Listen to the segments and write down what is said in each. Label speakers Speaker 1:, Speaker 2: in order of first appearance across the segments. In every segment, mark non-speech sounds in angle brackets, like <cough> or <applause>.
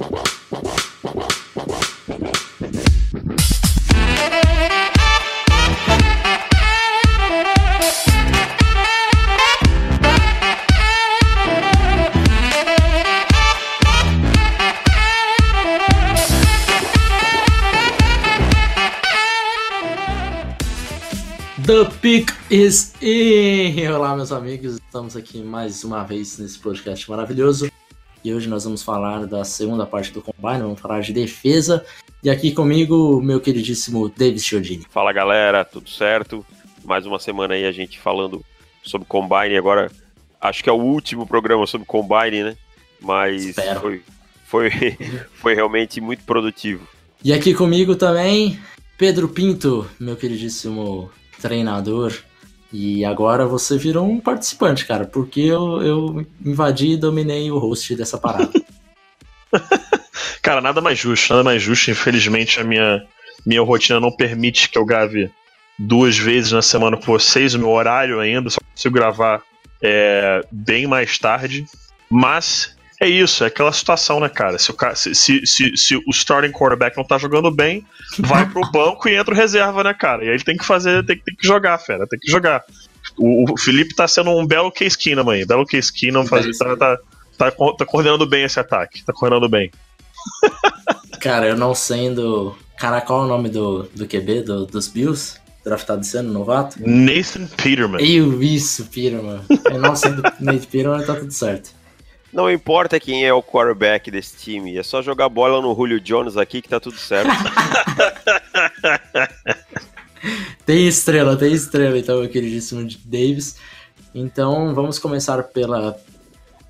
Speaker 1: The pick is in! Olá, meus amigos, estamos aqui mais uma vez nesse podcast maravilhoso. E hoje nós vamos falar da segunda parte do Combine, vamos falar de defesa. E aqui comigo, meu queridíssimo Davis Chiodini.
Speaker 2: Fala galera, tudo certo? Mais uma semana aí a gente falando sobre Combine. Agora, acho que é o último programa sobre Combine, né? Mas
Speaker 1: Espero.
Speaker 2: foi, foi, <laughs> foi realmente muito produtivo.
Speaker 1: E aqui comigo também, Pedro Pinto, meu queridíssimo treinador. E agora você virou um participante, cara, porque eu, eu invadi e dominei o host dessa parada. <laughs>
Speaker 3: Cara, nada mais justo, nada mais justo. Infelizmente, a minha, minha rotina não permite que eu grave duas vezes na semana por vocês, o meu horário ainda, só consigo gravar é, bem mais tarde. Mas é isso, é aquela situação, né, cara? Se o, ca- se, se, se, se o starting quarterback não tá jogando bem, vai pro <laughs> banco e entra o reserva, né, cara? E aí ele tem que fazer, tem, que- tem que jogar, fera, tem que jogar. O, o Felipe tá sendo um belo Case Keenum aí, belo Case Keenum, faz, tá, tá, tá, tá coordenando bem esse ataque, tá coordenando bem. <laughs>
Speaker 1: cara, eu não sendo. Cara, qual é o nome do, do QB do- dos Bills? Draftado esse ano, novato?
Speaker 3: Nathan Peterman.
Speaker 1: Eu, isso, Peterman. Eu não sendo <laughs> Nate Peterman, tá tudo certo.
Speaker 2: Não importa quem é o quarterback desse time, é só jogar bola no Julio Jones aqui que tá tudo certo. <laughs>
Speaker 1: Tem estrela, tem estrela, então, meu queridíssimo Davis. Então, vamos começar pela,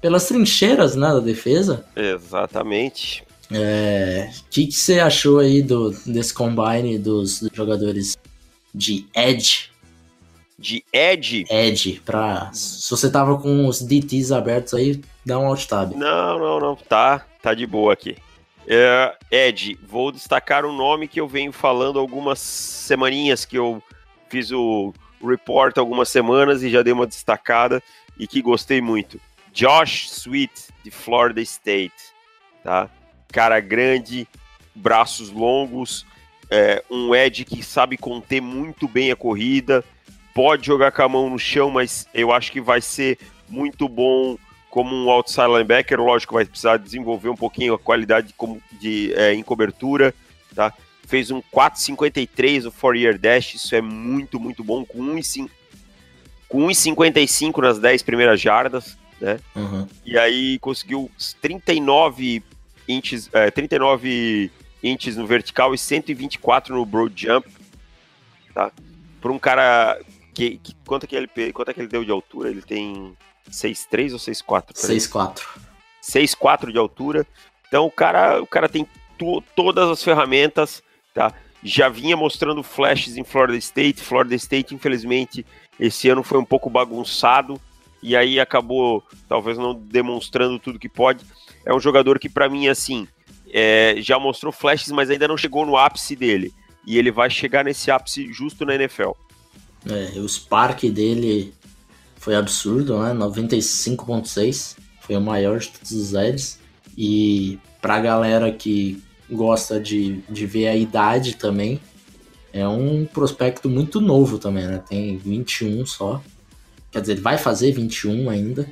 Speaker 1: pelas trincheiras, né, da defesa.
Speaker 2: Exatamente.
Speaker 1: É, O que, que você achou aí do, desse combine dos, dos jogadores de edge?
Speaker 2: De Ed.
Speaker 1: Edge, pra... Se você tava com os DTs abertos aí, dá um alt tab.
Speaker 2: Não, não, não. Tá, tá de boa aqui. É, Ed, vou destacar um nome que eu venho falando algumas semaninhas que eu fiz o report algumas semanas e já dei uma destacada e que gostei muito. Josh Sweet de Florida State, tá? Cara grande, braços longos, é, um Ed que sabe conter muito bem a corrida, pode jogar com a mão no chão, mas eu acho que vai ser muito bom como um outside linebacker, lógico, vai precisar desenvolver um pouquinho a qualidade como de, é, em cobertura, tá? Fez um 4,53 o 4-year dash, isso é muito, muito bom, com 1,5 com 1,55 nas 10 primeiras jardas, né?
Speaker 1: Uhum.
Speaker 2: E aí conseguiu 39 inches, é, 39 inches no vertical e 124 no broad jump, tá? Para um cara que, que quanto é que ele quanto é que ele deu de altura? Ele tem 6'3 ou 6'4? Peraí.
Speaker 1: 6-4.
Speaker 2: 6'4 de altura. Então o cara, o cara tem to- todas as ferramentas, tá? Já vinha mostrando flashes em Florida State. Florida State, infelizmente, esse ano foi um pouco bagunçado e aí acabou talvez não demonstrando tudo que pode. É um jogador que para mim assim é, já mostrou flashes, mas ainda não chegou no ápice dele. E ele vai chegar nesse ápice justo na NFL.
Speaker 1: É, o Spark dele foi absurdo, né? 95.6. Foi o maior de todos os edges. E pra galera que gosta de, de ver a idade também, é um prospecto muito novo também, né? Tem 21 só. Quer dizer, ele vai fazer 21 ainda.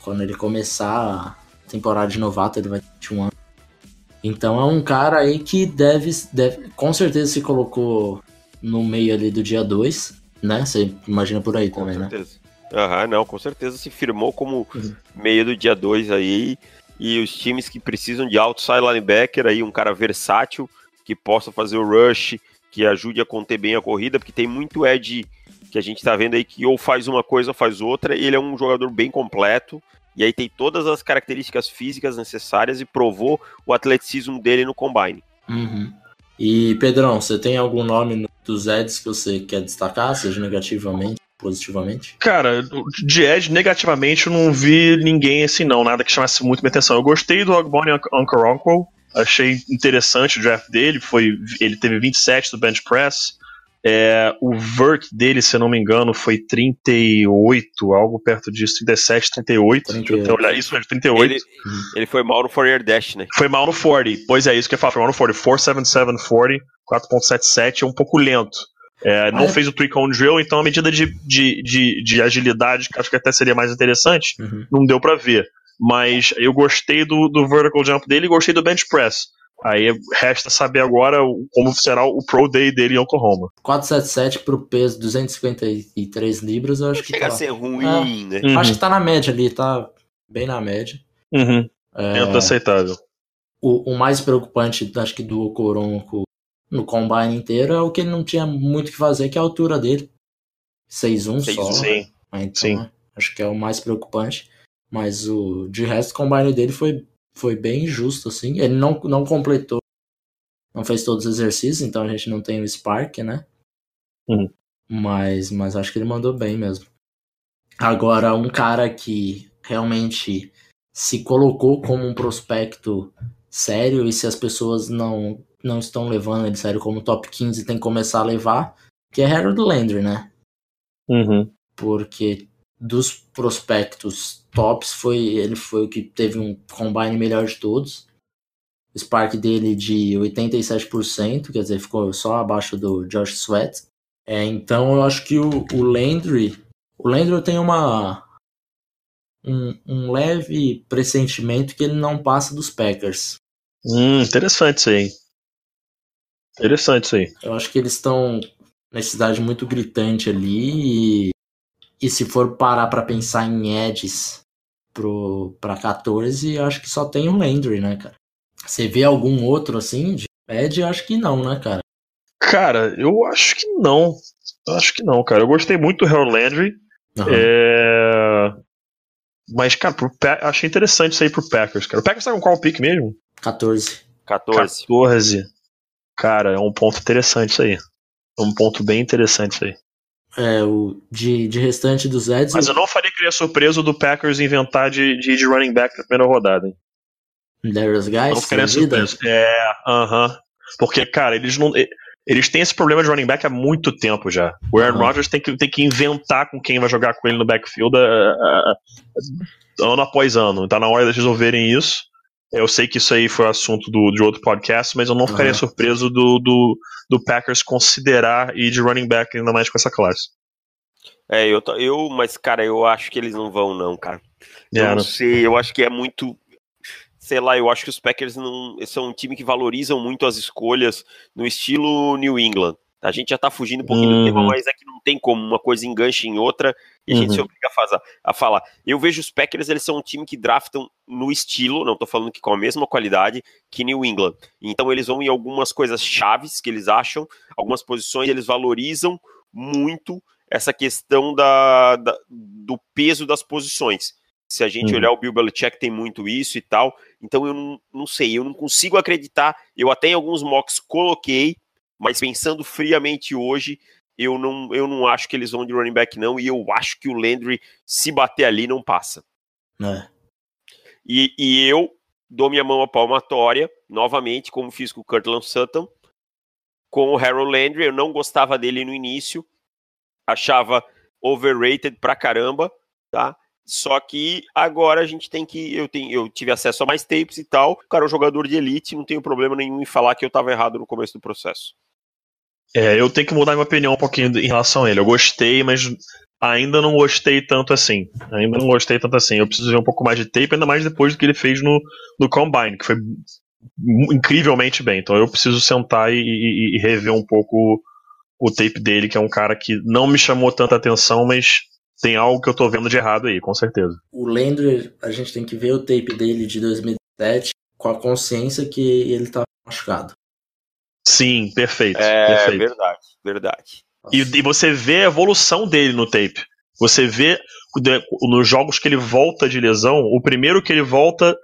Speaker 1: Quando ele começar a temporada de novato, ele vai ter 21 anos. Então é um cara aí que deve, deve com certeza se colocou no meio ali do dia 2, né? Você imagina por aí
Speaker 2: Com
Speaker 1: também, né?
Speaker 2: certeza. Aham, não, com certeza se firmou como meio do dia 2 aí. E os times que precisam de outside linebacker aí, um cara versátil, que possa fazer o rush, que ajude a conter bem a corrida, porque tem muito edge que a gente tá vendo aí que ou faz uma coisa ou faz outra, e ele é um jogador bem completo. E aí tem todas as características físicas necessárias e provou o atleticismo dele no combine.
Speaker 1: Uhum. E Pedrão, você tem algum nome no- dos Eds que você quer destacar, seja negativamente, positivamente?
Speaker 3: Cara, de Edge, negativamente, eu não vi ninguém assim, não. Nada que chamasse muito minha atenção. Eu gostei do Ogborn Uncle Uncle. Achei interessante o draft dele. Foi, ele teve 27 do bench press. É, o vert dele, se eu não me engano, foi 38, algo perto disso, 37, 38. 38. Deixa eu até olhar isso, mesmo, 38.
Speaker 2: Ele, ele foi mal no 4 Dash, né?
Speaker 3: Foi mal no 40. Pois é, isso que eu falo, foi mal no 40. 477, 40, 4.77 é um pouco lento. É, não ah, é. fez o trick on drill, então a medida de, de, de, de, agilidade, que acho que até seria mais interessante, uhum. não deu para ver. Mas eu gostei do, do vertical jump dele e gostei do bench press. Aí resta saber agora como será o Pro Day dele em Oklahoma.
Speaker 1: 477 pro peso 253 libras, eu acho que
Speaker 2: chega
Speaker 1: tá...
Speaker 2: a ser ruim, é, né?
Speaker 1: Uhum. Acho que tá na média ali, tá bem na média.
Speaker 3: Uhum. É, aceitável.
Speaker 1: O, o, mais preocupante, acho que do Coronco no combine inteiro é o que ele não tinha muito o que fazer, que é a altura dele. 6'1 só.
Speaker 3: Sim.
Speaker 1: Então, sim. acho que é o mais preocupante. Mas o de resto, o combine dele foi foi bem justo, assim. Ele não, não completou, não fez todos os exercícios, então a gente não tem o Spark, né?
Speaker 3: Uhum.
Speaker 1: Mas, mas acho que ele mandou bem mesmo. Agora, um cara que realmente se colocou como um prospecto sério e se as pessoas não, não estão levando ele sério como top 15 tem que começar a levar, que é Harold Landry, né?
Speaker 3: Uhum.
Speaker 1: Porque dos prospectos tops foi ele foi o que teve um combine melhor de todos. O Spark dele de 87%, quer dizer, ficou só abaixo do Josh Sweat. É, então eu acho que o, o Landry, o Landry tem uma um, um, leve pressentimento que ele não passa dos Packers.
Speaker 3: Hum, interessante isso aí. Interessante isso aí.
Speaker 1: Eu acho que eles estão necessidade muito gritante ali e e se for parar para pensar em edges pro, pra 14, eu acho que só tem o Landry, né, cara? Você vê algum outro assim de edge? Eu acho que não, né, cara?
Speaker 3: Cara, eu acho que não. Eu acho que não, cara. Eu gostei muito do Harold Landry. Uhum. É... Mas, cara, pro achei interessante isso aí pro Packers, cara. O Packers tá com qual pick mesmo?
Speaker 1: 14.
Speaker 2: 14.
Speaker 3: 14. Cara, é um ponto interessante isso aí. É um ponto bem interessante isso aí.
Speaker 1: É, o, de, de restante dos Eds.
Speaker 3: Mas eu não faria que ia surpreso do Packers inventar de, de, de running back na primeira rodada, hein?
Speaker 1: Darius Guys?
Speaker 3: Não ficaria surpreso. É, aham. Uh -huh. Porque, cara, eles não. Eles têm esse problema de running back há muito tempo já. O Aaron uhum. Rodgers tem que, tem que inventar com quem vai jogar com ele no backfield uh, uh, ano após ano. Tá na hora de resolverem isso. Eu sei que isso aí foi assunto do, de outro podcast, mas eu não ficaria uhum. surpreso do, do, do Packers considerar ir de running back ainda mais com essa classe.
Speaker 2: É, eu, eu, mas cara, eu acho que eles não vão, não, cara. Eu yeah, não sei, eu acho que é muito. Sei lá, eu acho que os Packers não são um time que valorizam muito as escolhas no estilo New England. A gente já tá fugindo um pouquinho uhum. do tema, mas é que não tem como uma coisa enganche em outra e a gente se uhum. obriga a, fazer, a falar. Eu vejo os Packers, eles são um time que draftam no estilo, não tô falando que com a mesma qualidade que New England. Então eles vão em algumas coisas chaves que eles acham, algumas posições eles valorizam muito essa questão da, da do peso das posições. Se a gente uhum. olhar o Bill Belichick tem muito isso e tal, então eu não, não sei, eu não consigo acreditar. Eu até em alguns mocks coloquei mas pensando friamente hoje, eu não, eu não acho que eles vão de running back, não, e eu acho que o Landry, se bater ali, não passa.
Speaker 1: É.
Speaker 2: E, e eu dou minha mão à palmatória, novamente, como fiz com o Curtland Sutton, com o Harold Landry, eu não gostava dele no início, achava overrated pra caramba, tá? Só que agora a gente tem que. Eu, tenho, eu tive acesso a mais tapes e tal. O cara é um jogador de elite, não tenho problema nenhum em falar que eu tava errado no começo do processo.
Speaker 3: É, eu tenho que mudar minha opinião um pouquinho em relação a ele. Eu gostei, mas ainda não gostei tanto assim. Ainda não gostei tanto assim. Eu preciso ver um pouco mais de tape, ainda mais depois do que ele fez no, no Combine, que foi incrivelmente bem. Então eu preciso sentar e, e, e rever um pouco o tape dele, que é um cara que não me chamou tanta atenção, mas tem algo que eu tô vendo de errado aí, com certeza.
Speaker 1: O Landry, a gente tem que ver o tape dele de 2007 com a consciência que ele tá machucado.
Speaker 3: Sim, perfeito.
Speaker 2: É
Speaker 3: perfeito.
Speaker 2: verdade, verdade.
Speaker 3: E, e, você vê a evolução dele no tape. Você vê nos jogos que ele volta de lesão, o primeiro que ele volta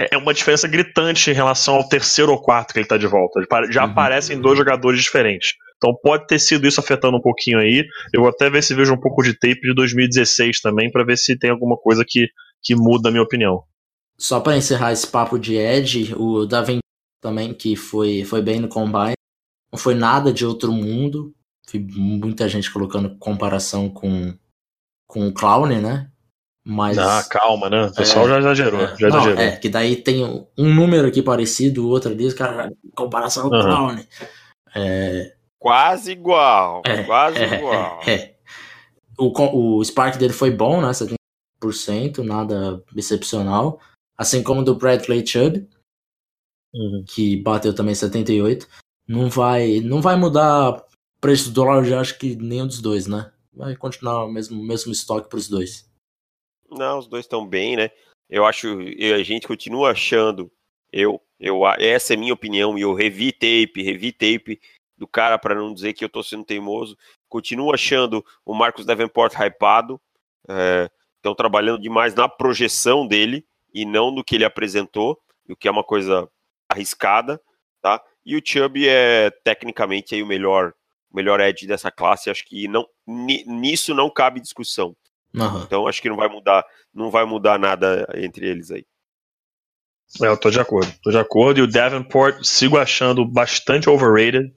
Speaker 3: é, é uma diferença gritante em relação ao terceiro ou quarto que ele tá de volta. Já uhum. aparecem dois jogadores diferentes. Então pode ter sido isso afetando um pouquinho aí. Eu vou até ver se vejo um pouco de tape de 2016 também, para ver se tem alguma coisa que, que muda a minha opinião.
Speaker 1: Só para encerrar esse papo de Ed, o Daven também, que foi, foi bem no combine. não foi nada de outro mundo. Vi muita gente colocando comparação com, com o Clown, né? Mas.
Speaker 3: Ah, calma, né? O pessoal
Speaker 1: É,
Speaker 3: já exagerou.
Speaker 1: É,
Speaker 3: já
Speaker 1: não,
Speaker 3: exagerou.
Speaker 1: é, que daí tem um, número aqui parecido, o outro ali, os caras, comparação com o
Speaker 3: Aham.
Speaker 1: Clown. É,
Speaker 2: Quase igual.
Speaker 1: É,
Speaker 2: quase
Speaker 1: é,
Speaker 2: igual.
Speaker 1: é, é. O, o Spark dele foi bom, né? 70%, nada excepcional. Assim como o do Bradley Chubb,
Speaker 3: Uhum.
Speaker 1: que bateu também 78. Não vai, não vai mudar o preço do dólar, já acho que nenhum dos dois, né? Vai continuar o mesmo, mesmo estoque para os dois.
Speaker 2: Não, os dois estão bem, né? Eu acho, a gente continua achando, eu, eu, essa é a minha opinião, e eu revi tape, revi tape do cara para não dizer que eu tô sendo teimoso. Continuo achando o Marcos Davenport hypado, estão trabalhando demais na projeção dele e não no que ele apresentou, o que é uma coisa arriscada, tá? E o Chubb é tecnicamente aí o melhor, melhor edge dessa classe, acho que não, ni- nisso não cabe discussão.
Speaker 1: Aham.
Speaker 2: Então acho que não vai mudar, não vai mudar nada entre eles aí.
Speaker 3: É, eu tô de acordo. Tô de acordo. E o Davenport sigo achando bastante overrated.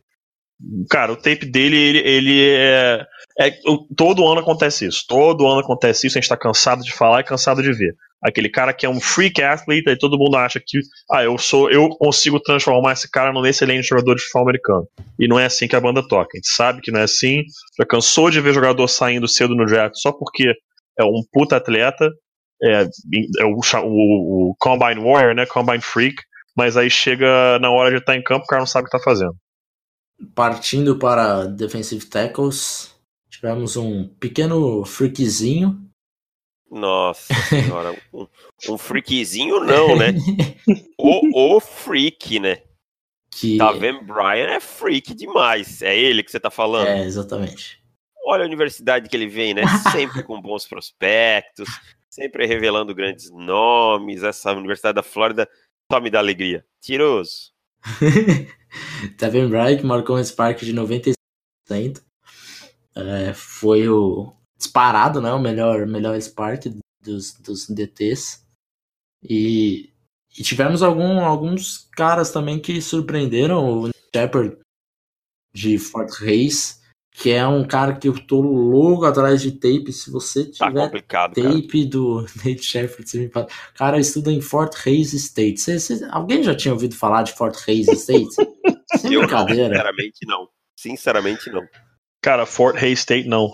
Speaker 3: Cara, o tape dele, ele, ele é, é- Todo ano acontece isso. Todo ano acontece isso. A gente tá cansado de falar e cansado de ver. Aquele cara que é um freak athlete, aí todo mundo acha que, ah, eu sou, eu consigo transformar esse cara num excelente jogador de futebol americano. E não é assim que a banda toca. A gente sabe que não é assim. Já cansou de ver jogador saindo cedo no draft só porque é um puta atleta é, é o, o- o Combine Warrior, né? Combine Freak, mas aí chega na hora de estar em campo, o cara não sabe o que tá fazendo.
Speaker 1: Partindo para defensive tackles, tivemos um pequeno freakzinho.
Speaker 2: Nossa <laughs> senhora, um, um freakzinho não, né? O, o freak, né?
Speaker 1: que
Speaker 2: Taven Bryan é freak demais. É ele que você tá falando?
Speaker 1: é exatamente.
Speaker 2: Olha a universidade que ele vem, né? <laughs> Sempre com bons prospectos, sempre revelando grandes nomes. Essa Universidade da Flórida só me dá alegria. Tiroso. <laughs>
Speaker 1: Tevin Bright marcou um Spark de 96%. É, foi o disparado, né? O melhor, melhor Spark dos, dos DTs. E, e tivemos algum, alguns caras também que surpreenderam. O Shepard de Fort Reis, que é um cara que eu tô louco atrás de tape. Se você
Speaker 2: Tá
Speaker 1: tiver
Speaker 2: cara.
Speaker 1: tape do <laughs> Nate Shepard, você me fala. Cara, estuda em Fort Hayes State. Alguém já tinha ouvido falar de Fort Hayes State? <laughs> Sem
Speaker 2: Eu
Speaker 1: brincadeira.
Speaker 2: sinceramente não. Sinceramente não.
Speaker 3: Cara, Fort Hays State não.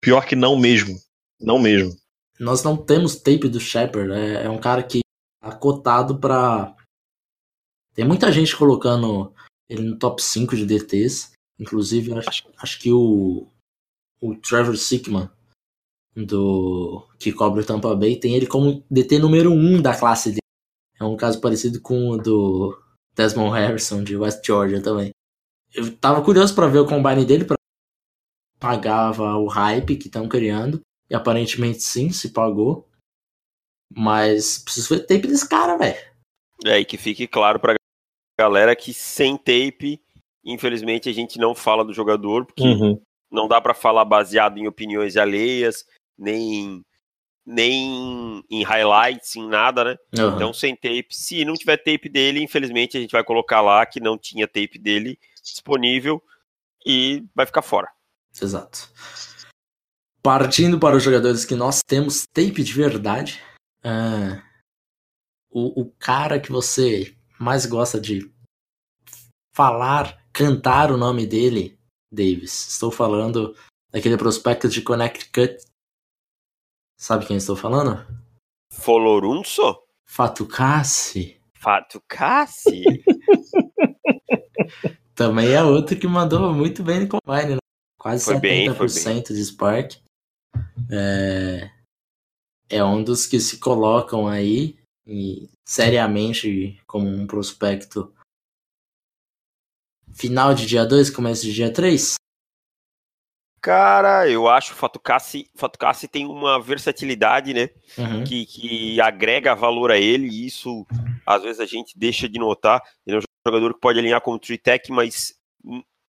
Speaker 3: Pior que não mesmo. Não mesmo.
Speaker 1: Nós não temos tape do Shepard. É, é um cara que tá cotado pra. Tem muita gente colocando ele no top 5 de DTs. Inclusive, acho,
Speaker 2: Acho-
Speaker 1: que o, o Trevor Sickman, do que cobre o Tampa Bay, tem ele como DT número 1 da classe dele. É um caso parecido com o do Desmond Harrison, de West Georgia também. Eu tava curioso pra ver o combine dele, pra pagava o hype que estão criando. E aparentemente sim, se pagou. Mas preciso ver tape desse cara, velho.
Speaker 2: É, e que fique claro pra galera que sem tape, infelizmente, a gente não fala do jogador, porque
Speaker 3: Uhum.
Speaker 2: não dá pra falar baseado em opiniões alheias, nem, nem em highlights, em nada, né?
Speaker 1: Aham.
Speaker 2: Então, sem tape. Se não tiver tape dele, infelizmente, a gente vai colocar lá que não tinha tape dele disponível e vai ficar fora.
Speaker 1: Exato. Partindo para os jogadores que nós temos tape de verdade. ah, o, o cara que você mais gosta de falar, cantar o nome dele, Davis. Estou falando daquele prospecto de Connecticut. Sabe quem estou falando?
Speaker 2: Folorunso?
Speaker 1: Fatukasi.
Speaker 2: Fatucassi? <laughs>
Speaker 1: Também é outro que mandou muito bem no combine, né? Quase
Speaker 2: Foi
Speaker 1: 70%
Speaker 2: bem, bem.
Speaker 1: de Spark. É... é um dos que se colocam aí e, seriamente como um prospecto final de dia 2, começo de dia 3.
Speaker 2: Cara, eu acho o Fatucassi, Fatucassi tem uma versatilidade, né?
Speaker 1: Uhum.
Speaker 2: que, que agrega valor a ele, e isso às vezes a gente deixa de notar. Ele é um jogador que pode alinhar como tree tech, mas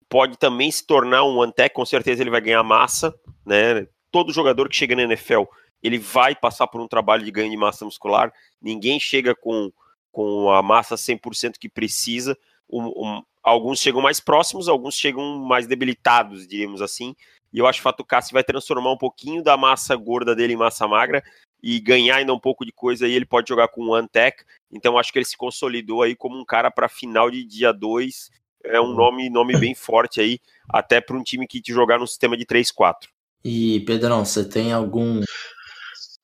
Speaker 2: pode também se tornar um one tech, com certeza ele vai ganhar massa, né? Todo jogador que chega na NFL, ele vai passar por um trabalho de ganho de massa muscular. Ninguém chega com, com a massa 100% que precisa. Um- um- alguns chegam mais próximos, alguns chegam mais debilitados, diríamos assim. E eu acho que o Fatukasi vai transformar um pouquinho da massa gorda dele em massa magra e ganhar ainda um pouco de coisa aí, ele pode jogar com One Tech. Então acho que ele se consolidou aí como um cara para final de dia 2. É um uhum. nome, nome bem forte aí, até para um time que te jogar no sistema de 3-4.
Speaker 1: E Pedrão, você tem algum.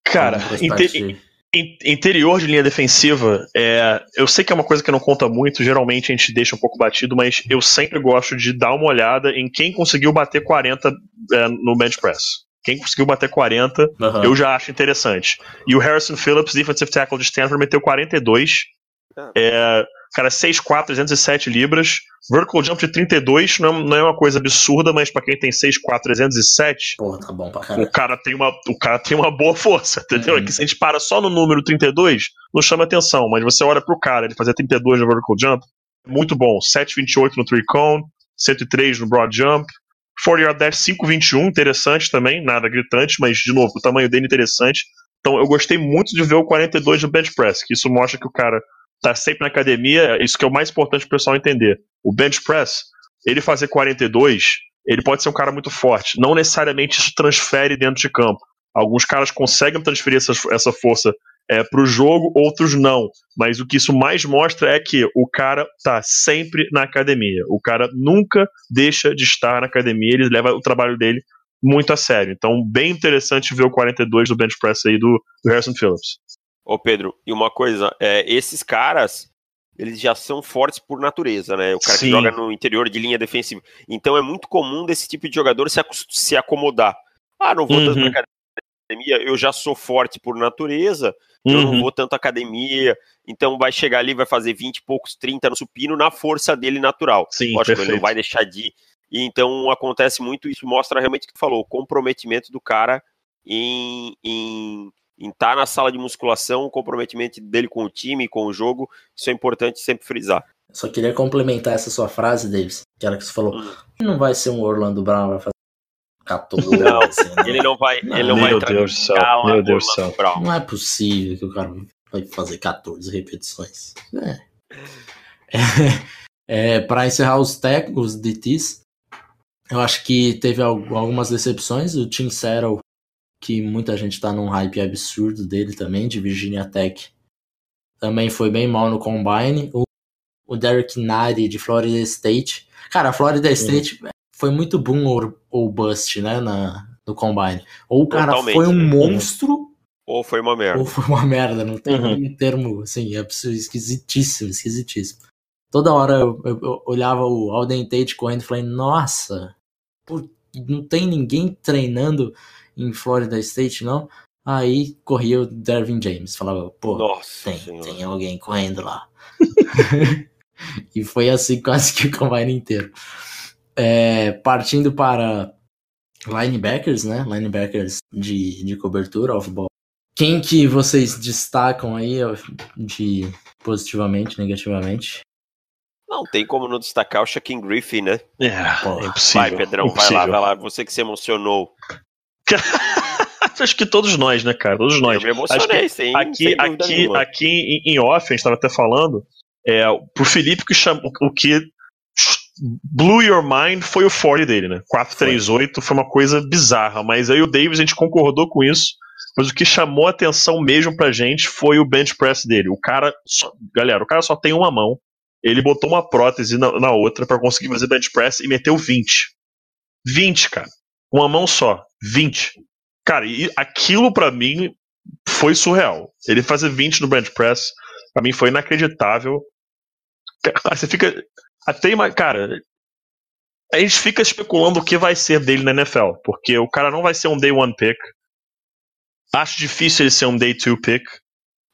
Speaker 3: Cara, inter... interior de linha defensiva, é... eu sei que é uma coisa que não conta muito, geralmente a gente deixa um pouco batido, mas eu sempre gosto de dar uma olhada em quem conseguiu bater 40 é, no bench press. Quem conseguiu bater 40, uhum. eu já acho interessante. E o Harrison Phillips, defensive tackle de Stanford, meteu 42. Ah. É, cara, 6'4", 307 libras. Vertical jump de 32 não é, não é uma coisa absurda, mas para quem tem 6'4", 307,
Speaker 1: Porra, tá bom pra caralho.
Speaker 3: o cara tem uma, o cara tem uma boa força, <laughs> entendeu? Uhum. É que se a gente para só no número 32, não chama atenção, mas você olha pro cara, ele fazer 32 no vertical jump, muito bom. 7'28 no three cone, 103 no broad jump, 40 yard dash 5.21, interessante também, nada gritante, mas de novo, o tamanho dele interessante. Então eu gostei muito de ver o 42 no bench press, que isso mostra que o cara tá sempre na academia, isso que é o mais importante pro pessoal entender. O bench press, ele fazer 42, ele pode ser um cara muito forte. Não necessariamente isso transfere dentro de campo. Alguns caras conseguem transferir essa, essa força é, para o jogo, outros não. Mas o que isso mais mostra é que o cara tá sempre na academia. O cara nunca deixa de estar na academia, ele leva o trabalho dele muito a sério. Então, bem interessante ver o 42 do bench press aí do, do Harrison Phillips.
Speaker 2: Ô Pedro, e uma coisa, é, esses caras, eles já são fortes por natureza, né? O cara Sim. que joga no interior de linha defensiva. Então é muito comum desse tipo de jogador se, se acomodar. Ah, não vou uhum. tanto pra academia, eu já sou forte por natureza, uhum. eu não uhum. vou tanto academia, então vai chegar ali, vai fazer 20 e poucos, 30 no supino na força dele natural.
Speaker 3: Sim, Lógico, perfeito.
Speaker 2: ele não vai deixar de. E então acontece muito isso, mostra realmente o que falou, o comprometimento do cara em, em, em estar tá na sala de musculação, o comprometimento dele com o time, com o jogo, isso é importante sempre frisar.
Speaker 1: Só queria complementar essa sua frase, Davis, que era que você falou, hum. não vai ser um Orlando Brown, vai fazer <laughs> 14.
Speaker 2: Não, assim, né? ele não vai, ele não
Speaker 3: meu
Speaker 2: vai
Speaker 3: Deus do céu, meu Deus do céu.
Speaker 1: Brown. Não é possível que o cara vai fazer 14 repetições. É. <laughs> é, é para encerrar os técnicos, os DTs, eu acho que teve algumas decepções. O Tim Settle que muita gente tá num hype absurdo dele também, de Virginia Tech. Também foi bem mal no Combine. O, o Derek Nari, de Florida State. Cara, a Florida State foi muito boom ou, ou bust, né, na, no Combine. Ou o cara Totalmente, foi um né? monstro...
Speaker 2: Ou foi uma merda.
Speaker 1: Ou foi uma merda, não tem uhum. um termo, assim, é esquisitíssimo, esquisitíssimo. Toda hora eu, eu, eu olhava o Alden Tate correndo e falei, nossa, não tem ninguém treinando em Florida State, não. Aí corria o Dervin James. Falava, pô, Nossa tem, tem alguém correndo lá. <laughs> e foi assim quase que o combine inteiro. É, partindo para linebackers, né? Linebackers de, de cobertura, off-ball. Quem que vocês destacam aí de positivamente, negativamente?
Speaker 2: Não tem como não destacar o Shaquem Griffin, né?
Speaker 3: É, Pô, é impossível.
Speaker 2: Vai, Pedrão,
Speaker 3: impossível.
Speaker 2: vai lá, vai lá. Você que se emocionou <laughs>
Speaker 3: Acho que todos nós, né, cara? Todos nós.
Speaker 2: Eu me emocionei,
Speaker 3: Acho que aqui, aqui, aqui em off, a gente estava até falando, é, pro Felipe que chamou, o que blew your mind foi o 40 dele, né? 438 foi uma coisa bizarra, mas aí o Davis a gente concordou com isso, mas o que chamou a atenção mesmo pra gente foi o bench press dele. O cara, só, galera, o cara só tem uma mão, ele botou uma prótese na, na outra para conseguir fazer bench press e meteu 20. 20, cara. Uma mão só. 20. Cara, e aquilo para mim foi surreal. Ele fazer 20 no bench press, para mim foi inacreditável. Você fica. Até. Cara, a gente fica especulando o que vai ser dele na NFL, porque o cara não vai ser um day one pick. Acho difícil ele ser um day two pick.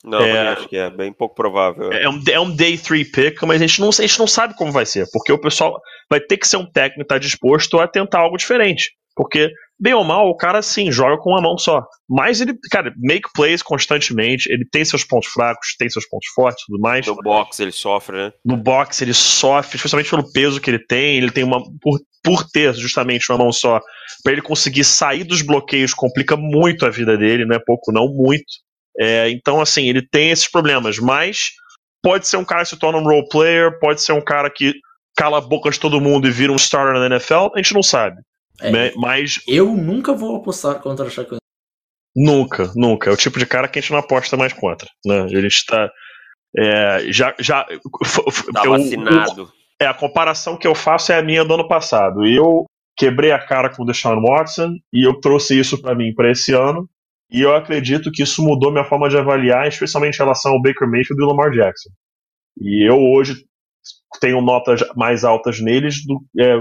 Speaker 2: Não, é, acho que é bem pouco provável.
Speaker 3: É um, é um day three pick, mas a gente, não, a gente não sabe como vai ser, porque o pessoal vai ter que ser um técnico que tá disposto a tentar algo diferente. Porque bem ou mal, o cara sim joga com uma mão só. Mas ele, cara, make plays constantemente, ele tem seus pontos fracos, tem seus pontos fortes e tudo mais.
Speaker 2: No box ele sofre, né?
Speaker 3: No box ele sofre, especialmente pelo peso que ele tem, ele tem uma. Por, por ter justamente uma mão só, para ele conseguir sair dos bloqueios complica muito a vida dele, não é pouco, não, muito. É, então, assim, ele tem esses problemas, mas pode ser um cara que se torna um role player, pode ser um cara que cala a boca de todo mundo e vira um starter na NFL, a gente não sabe.
Speaker 1: É,
Speaker 3: Mas
Speaker 1: eu nunca vou apostar contra o Shaquille
Speaker 3: nunca, nunca. É o tipo de cara que a gente não aposta mais contra. Né? A gente tá. é, já, já,
Speaker 2: Tá
Speaker 3: eu-
Speaker 2: vacinado.
Speaker 3: É, a comparação que eu faço é a minha do ano passado. Eu quebrei a cara com o Deshaun Watson e eu trouxe isso pra mim pra esse ano. E eu acredito que isso mudou minha forma de avaliar, especialmente em relação ao Baker Mayfield e o Lamar Jackson. E eu hoje tenho notas mais altas neles do, é,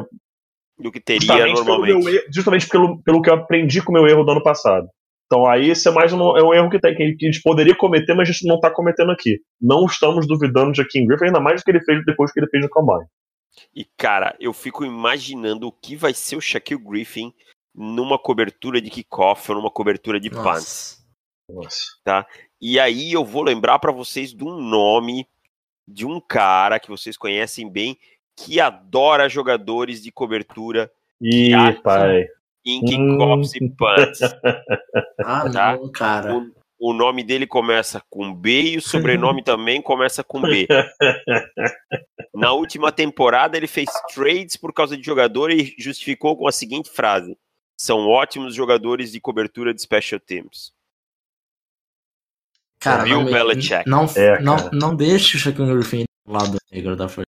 Speaker 2: Do que teria
Speaker 3: justamente, pelo,
Speaker 2: normalmente.
Speaker 3: meu erro- justamente pelo, pelo que eu aprendi com o meu erro do ano passado. Então aí esse é mais um, é um erro que, tem, que a gente poderia cometer, mas a gente não está cometendo aqui. Não estamos duvidando de King Griffin, ainda mais do que ele fez depois que ele fez no Combine.
Speaker 2: E, cara, eu fico imaginando o que vai ser o Shaquille Griffin numa cobertura de kickoff ou numa cobertura de punt.
Speaker 1: Nossa.
Speaker 3: Nossa.
Speaker 2: E aí eu vou lembrar pra vocês de um nome de um cara que vocês conhecem bem que adora jogadores de cobertura
Speaker 3: Ih, pai.
Speaker 2: em kickoffs e punts. <laughs>
Speaker 1: Ah,
Speaker 2: Tá.
Speaker 1: não, cara.
Speaker 2: O, o nome dele começa com B e o sobrenome <laughs> também começa com B. Na última temporada ele fez trades por causa de jogador e justificou com a seguinte frase: são ótimos jogadores de cobertura de special teams.
Speaker 1: Cara,
Speaker 2: Bill
Speaker 1: não,
Speaker 2: Belichick.
Speaker 1: não,
Speaker 3: É,
Speaker 1: não, não deixe o Shaquille Griffin do lado negro da força.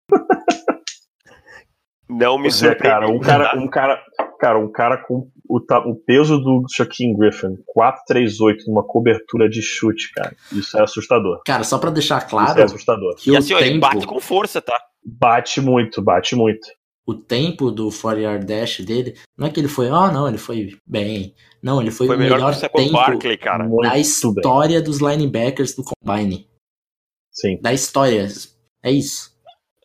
Speaker 2: Não me
Speaker 3: Pois é,
Speaker 2: surpreende.
Speaker 3: cara, um cara, um cara, cara, um cara com o, o peso do Shaquille Griffin, 438 numa cobertura de chute, cara. Isso é assustador.
Speaker 1: Cara, só pra deixar
Speaker 3: Isso
Speaker 1: claro
Speaker 3: é assustador.
Speaker 1: que
Speaker 2: E
Speaker 1: o
Speaker 2: assim, ó, ele
Speaker 1: tempo,
Speaker 2: bate com força, tá?
Speaker 3: Bate muito, bate muito.
Speaker 1: o tempo do 4 yard dash dele, não é que ele foi, ah, não, ele foi bem. Não, ele foi,
Speaker 2: Foi
Speaker 1: o
Speaker 2: melhor
Speaker 1: melhor
Speaker 2: que o Saquon
Speaker 1: tempo
Speaker 2: Barkley, cara.
Speaker 3: muito
Speaker 1: da
Speaker 3: bem.
Speaker 1: história dos linebackers do Combine.
Speaker 3: Sim.
Speaker 1: Da história. É isso.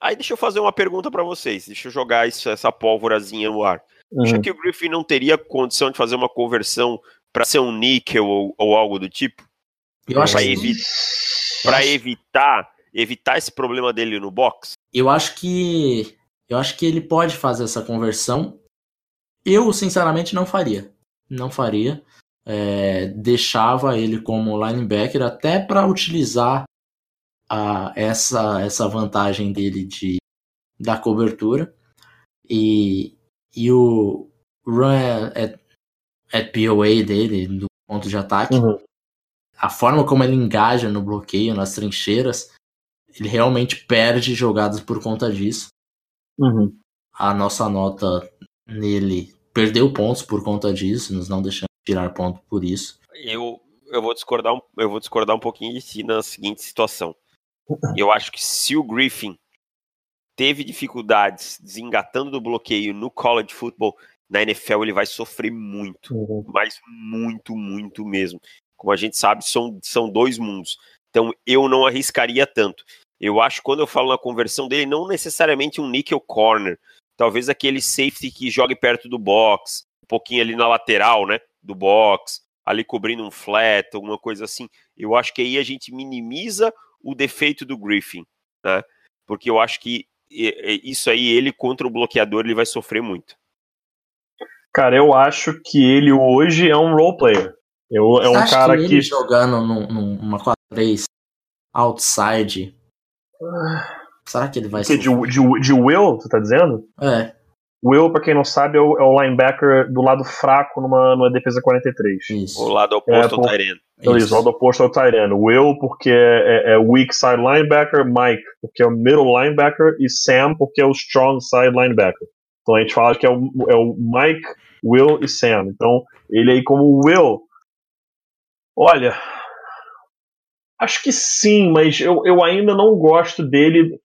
Speaker 2: Aí deixa eu fazer uma pergunta pra vocês. Deixa eu jogar isso, essa pólvorazinha no ar.
Speaker 3: Uhum.
Speaker 2: Acha que o Griffin não teria condição de fazer uma conversão pra ser um níquel ou, ou algo do tipo?
Speaker 1: Eu acho,
Speaker 2: Pra
Speaker 1: que,
Speaker 2: evi- Pra evitar evitar esse problema dele no box?
Speaker 1: eu acho que. Eu acho que ele pode fazer essa conversão. Eu, sinceramente, não faria. Não faria. É, deixava ele como linebacker até para utilizar a, essa, essa vantagem dele de, da cobertura. E, e o run at, at POA dele, do ponto de ataque,
Speaker 3: Uhum.
Speaker 1: a forma como ele engaja no bloqueio, nas trincheiras, ele realmente perde jogadas por conta disso.
Speaker 3: Uhum.
Speaker 1: A nossa nota nele perdeu pontos por conta disso, nos não deixando tirar ponto por isso.
Speaker 2: Eu, eu, vou discordar um, eu vou discordar um pouquinho de si na seguinte situação. Eu acho que se o Griffin teve dificuldades desengatando do bloqueio no college football, na NFL ele vai sofrer muito.
Speaker 3: Uhum.
Speaker 2: mas muito, muito mesmo. Como a gente sabe, são, são dois mundos. Então eu não arriscaria tanto. Eu acho que quando eu falo na conversão dele, não necessariamente um nickel corner. Talvez aquele safety que jogue perto do box, um pouquinho ali na lateral, né? Do box, ali cobrindo um flat, alguma coisa assim. Eu acho que aí a gente minimiza o defeito do Griffin, né? Porque eu acho que isso aí, ele contra o bloqueador, ele vai sofrer muito.
Speaker 3: Cara, eu acho que ele hoje é um role player. Eu, é um
Speaker 1: acha
Speaker 3: cara
Speaker 1: que
Speaker 3: que.
Speaker 1: ele jogando num- num- numa 4-3 outside, será que ele vai
Speaker 3: que de, de, de Will, você tá dizendo?
Speaker 1: É,
Speaker 3: Will, pra quem não sabe, é o, é o linebacker do lado fraco numa, numa defesa 43.
Speaker 1: isso.
Speaker 2: O lado oposto
Speaker 3: É,
Speaker 2: ao
Speaker 3: pô.
Speaker 2: Tyrene.
Speaker 3: Então, isso, lado oposto ao Tyrene. Will, porque é, é- é weak side linebacker, Mike, porque é o middle linebacker, e Sam, porque é o strong side linebacker. Então a gente fala que é o, é o Mike, Will e Sam. Então, ele aí como Will. Olha. Acho que sim, mas eu, eu ainda não gosto dele,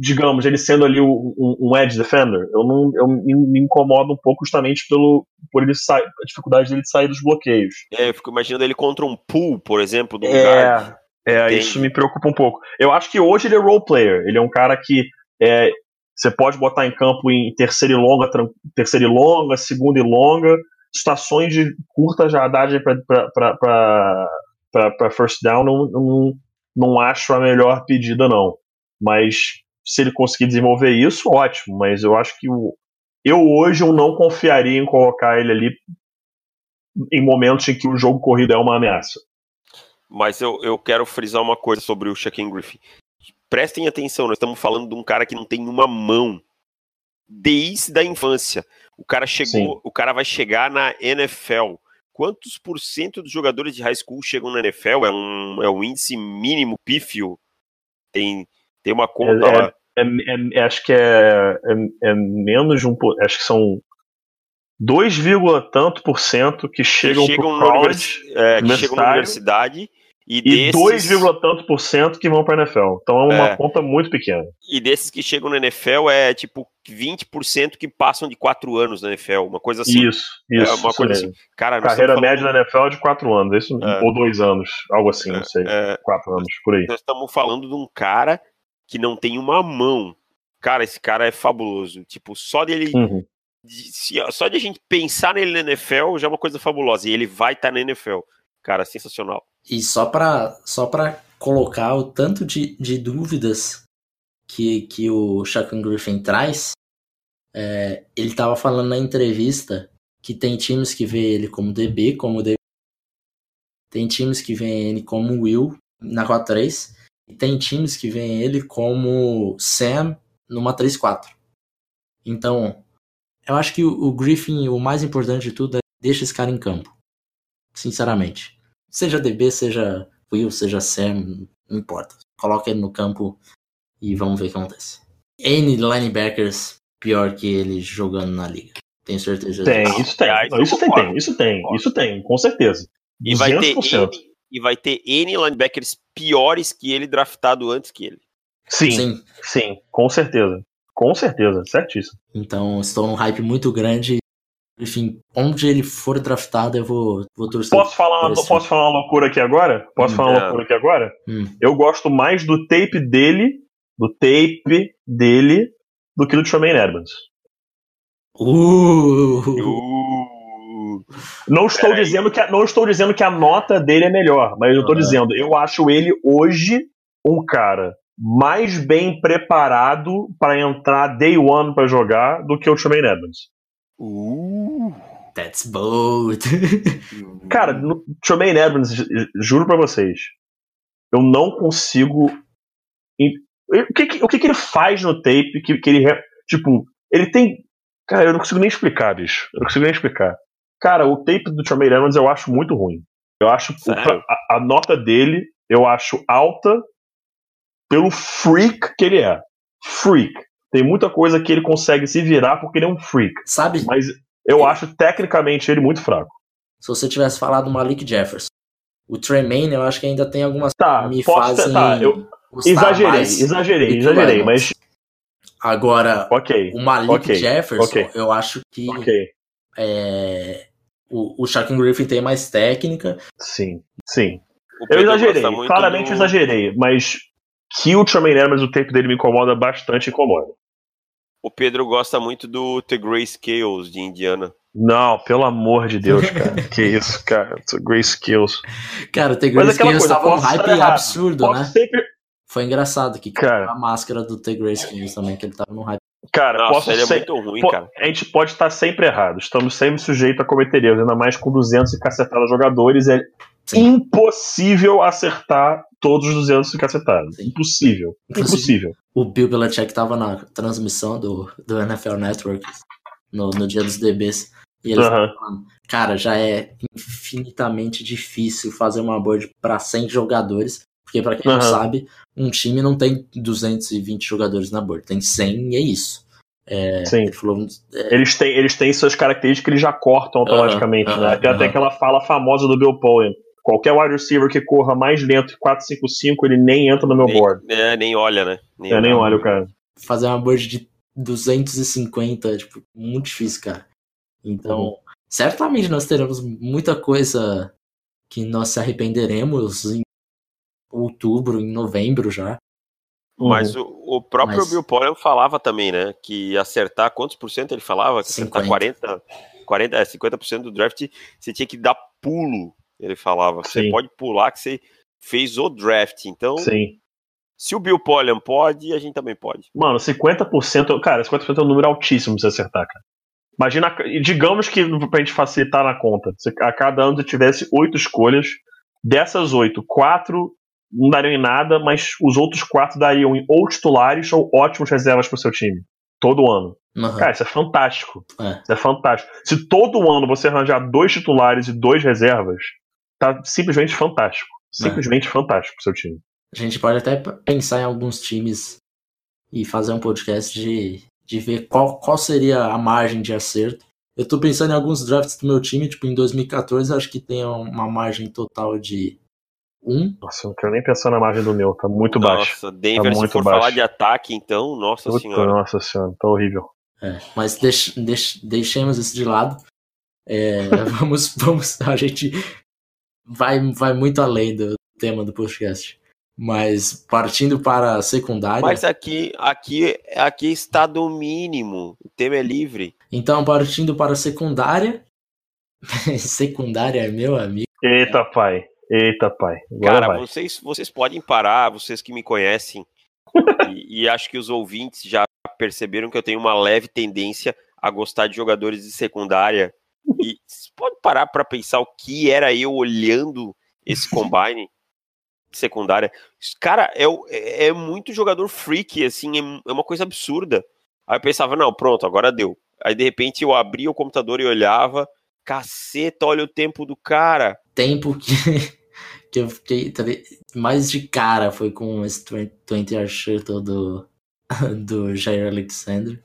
Speaker 3: digamos, ele sendo ali um, um edge defender. Eu não eu me, incomodo um pouco justamente pelo por ele sair, a dificuldade dele de sair dos bloqueios.
Speaker 2: É, eu fico imaginando ele contra um pool, por exemplo, do guard.
Speaker 3: É, é
Speaker 2: Entende.
Speaker 3: isso me preocupa um pouco. Eu acho que hoje ele é role player. Ele é um cara que é, você pode botar em campo em terceira e longa, terceira e longa, segunda e longa, situações de curta jardagem para first down, não, não, não acho a melhor pedida, não. Mas se ele conseguir desenvolver isso, ótimo. Mas eu acho que o, eu hoje eu não confiaria em colocar ele ali em momentos em que o jogo corrido é uma ameaça.
Speaker 2: Mas eu, eu quero frisar uma coisa sobre o Shaquem Griffin. Prestem atenção, nós estamos falando de um cara que não tem uma mão desde a infância. O cara chegou, Sim. o cara vai chegar na NFL. Quantos por cento dos jogadores de high school chegam na NFL? É um, é um índice mínimo pífio. Tem, tem uma conta
Speaker 3: é, lá. É, é, é acho que é, é, menos de um. Acho que são 2, tanto por cento que chegam, que chegam, college,
Speaker 2: que chegam na universidade
Speaker 3: e, e desses... 2, tanto por cento que vão para NFL. Então é uma é. conta muito pequena.
Speaker 2: E desses que chegam na NFL é tipo 20% que passam de 4 anos na NFL, uma coisa assim.
Speaker 3: Isso, isso.
Speaker 2: É uma
Speaker 3: isso
Speaker 2: coisa mesmo. assim.
Speaker 3: Cara, Carreira média na NFL é de 4 anos, isso, é. ou 2 anos, algo assim, não sei. 4 é. anos, por aí.
Speaker 2: Nós estamos falando de um cara que não tem uma mão. Cara, esse cara é fabuloso. Tipo, só dele. Uhum. De, só de a gente pensar nele na NFL já é uma coisa fabulosa. E ele vai estar tá na NFL. Cara, sensacional.
Speaker 1: E só para só pra colocar o tanto de, de dúvidas que, que o Shaquan Griffin traz, é, ele estava falando na entrevista que tem times que vê ele como DB, como DB. Tem times que vê ele como Will na 4-3. E tem times que vê ele como Sam numa 3-4. Então, eu acho que o, o Griffin, o mais importante de tudo é deixar esse cara em campo. Sinceramente. Seja DB, seja Will, seja Sam, não importa. Coloca ele no campo e vamos ver o que acontece. N linebackers pior que ele jogando na liga. Tenho certeza
Speaker 3: Tem, disso. isso tem. Não, isso tem, tem, isso tem, isso tem, com certeza.
Speaker 2: E vai, ter N, e vai ter N linebackers piores que ele draftado antes que ele.
Speaker 3: Sim, sim, sim, com certeza. Com certeza, certíssimo.
Speaker 1: Então, estou num hype muito grande enfim, onde ele for draftado, eu vou, vou torcer.
Speaker 3: Posso falar, uma, posso falar uma loucura aqui agora? Posso hum, falar uma é. loucura aqui agora? Hum. Eu gosto mais do tape dele, do tape dele, do que do Tremaine Edmonds.
Speaker 1: Uh. Uh.
Speaker 3: Não estou dizendo que a, não estou dizendo que a nota dele é melhor, mas eu estou uhum. dizendo, eu acho ele hoje um cara mais bem preparado para entrar day one para jogar do que o Tremaine Edmonds.
Speaker 1: Uh, that's bold. <laughs>
Speaker 3: Cara, no Tremaine Edmonds, juro pra vocês, eu não consigo. O que, o que, que ele faz no tape que, que ele. Tipo, ele tem. Cara, eu não consigo nem explicar, bicho. Eu não consigo nem explicar. Cara, o tape do Tremaine Edmonds eu acho muito ruim. Eu acho. A, a nota dele eu acho alta pelo freak que ele é. Freak. Tem muita coisa que ele consegue se virar porque ele é um freak.
Speaker 1: Sabe?
Speaker 3: Mas eu acho tecnicamente ele muito fraco.
Speaker 1: Se você tivesse falado Malik Jefferson, o Tremaine eu acho que ainda tem algumas
Speaker 3: tá, me fazem tá, eu exagerei, exagerei, exagerei, mas
Speaker 1: agora
Speaker 3: okay,
Speaker 1: o Malik
Speaker 3: okay,
Speaker 1: Jefferson
Speaker 3: okay,
Speaker 1: eu acho que é, o, o Shaquem Griffin tem mais técnica.
Speaker 3: Sim, sim. Eu exagerei, claramente do... exagerei, mas que o Tremaine Edmonds, o tempo dele me incomoda bastante, incomoda.
Speaker 2: O Pedro gosta muito do The Grey Scales de Indiana.
Speaker 3: Não, pelo amor de Deus, <laughs> cara. que isso, cara. The Grey Scales.
Speaker 1: Cara, o The Grey Scales tava um hype absurdo, né? Sempre... Foi engraçado que cara, a máscara do The Scales também, que ele tava no hype.
Speaker 3: Cara, Nossa, posso ele ser... é muito ruim, cara. A gente pode estar sempre errado. Estamos sempre sujeitos a cometer erros, ainda mais com 200 e cacetados jogadores. É Sim. impossível acertar todos os 200 cacetados. Impossível. Impossível.
Speaker 1: O Bill Belichick tava na transmissão do, do NFL Network no, no dia dos DBs. E eles uhum. falando, cara, já é infinitamente difícil fazer uma board para 100 jogadores. Porque, para quem uhum. não sabe, um time não tem 220 jogadores na board, tem 100 e é isso. É,
Speaker 3: Sim. Ele falou, é... eles, têm, eles têm suas características que eles já cortam automaticamente, uhum, né? Tem até aquela fala famosa do Bill Powell. Qualquer wide receiver que corra mais lento que 4-5-5, ele nem entra no meu
Speaker 2: nem,
Speaker 3: board.
Speaker 2: É, nem olha, né?
Speaker 3: Nem, é, nem olha o cara.
Speaker 1: Fazer uma board de 250, tipo, muito difícil, cara. Então, uhum. certamente nós teremos muita coisa que nós se arrependeremos em outubro, em novembro já.
Speaker 2: Mas uhum. o, o, próprio Mas... Bill Pollen falava também, né? Que acertar quantos por cento ele falava? Que 50. acertar 40, 40, é, 50% do draft, você tinha que dar pulo ele falava. Sim. Você pode pular que você fez o draft. Então,
Speaker 3: Sim.
Speaker 2: se o Bill Polian pode, a gente também pode.
Speaker 3: Mano, 50%, cara, 50% é um número altíssimo pra você acertar, cara. Imagina, digamos que pra gente facilitar na conta, se a cada ano você tivesse oito escolhas, dessas oito, quatro não dariam em nada, mas os outros quatro dariam em ou titulares ou ótimos reservas pro seu time. Todo ano.
Speaker 1: Uhum.
Speaker 3: Cara, isso é fantástico.
Speaker 1: É.
Speaker 3: Isso é fantástico. Se todo ano você arranjar dois titulares e dois reservas, tá simplesmente fantástico. Simplesmente fantástico pro seu time.
Speaker 1: A gente pode até pensar em alguns times e fazer um podcast de, de ver qual, qual seria a margem de acerto. Eu tô pensando em alguns drafts do meu time, tipo, em 2014, acho que tem uma margem total de 1.
Speaker 3: Nossa, eu não quero nem pensar na margem do meu, tá muito baixo.
Speaker 2: Nossa, Denver, se
Speaker 3: muito
Speaker 2: for
Speaker 3: baixo.
Speaker 2: falar de ataque, então, nossa
Speaker 3: Puta,
Speaker 2: senhora.
Speaker 3: nossa senhora, tá horrível.
Speaker 1: É, mas deix, deix- deixemos isso de lado. É, <laughs> vamos, vamos, a gente vai, vai muito além do tema do podcast. Mas partindo para a secundária.
Speaker 2: Mas aqui, aqui, aqui está do mínimo. O tema é livre.
Speaker 1: Então, partindo para a secundária. <laughs> secundária é meu amigo.
Speaker 3: Eita, pai. Eita, pai.
Speaker 2: Cara,
Speaker 3: vai.
Speaker 2: vocês, vocês podem parar, vocês que me conhecem, <laughs> e, e acho que os ouvintes já perceberam que eu tenho uma leve tendência a gostar de jogadores de secundária. E vocês podem parar para pensar o que era eu olhando esse <laughs> combine de secundária. Cara, é, é, é muito jogador freak, assim, é, é uma coisa absurda. Aí eu pensava, não, pronto, agora deu. Aí de repente eu abria o computador e olhava, caceta, olha o tempo do cara.
Speaker 1: Tempo que, que eu fiquei mais de cara foi com esse 20 Yard Shuttle do, <laughs> do Jair Alexander.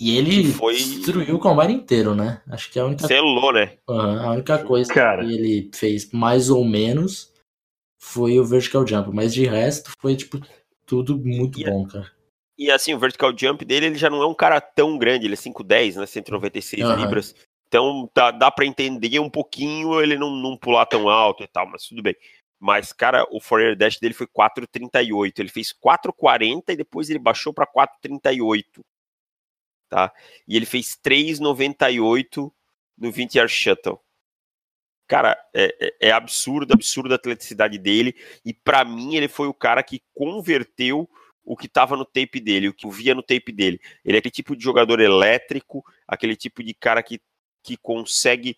Speaker 1: E ele
Speaker 2: foi-
Speaker 1: destruiu o combine inteiro, né? Acho que é a única
Speaker 2: Selou, né?
Speaker 1: Aham, a única coisa
Speaker 3: Cara.
Speaker 1: que ele fez mais ou menos foi o vertical jump, mas de resto foi tipo tudo muito
Speaker 2: E é-
Speaker 1: bom, cara.
Speaker 2: E assim, o vertical jump dele, ele já não é um cara tão grande, ele é 5'10, né? 196
Speaker 1: Aham.
Speaker 2: libras. Então dá, dá para entender um pouquinho ele não, não pular tão alto e tal, mas tudo bem. Mas, cara, o four dash dele foi 4,38. Ele fez 4,40 e depois ele baixou para 4,38. Tá? E ele fez 3,98 no 20 yard shuttle. Cara, é, é- é absurdo, absurdo a atleticidade dele. E pra mim, ele foi o cara que converteu o que tava no tape dele, o que eu via no tape dele. Ele é aquele tipo de jogador elétrico, aquele tipo de cara que, que consegue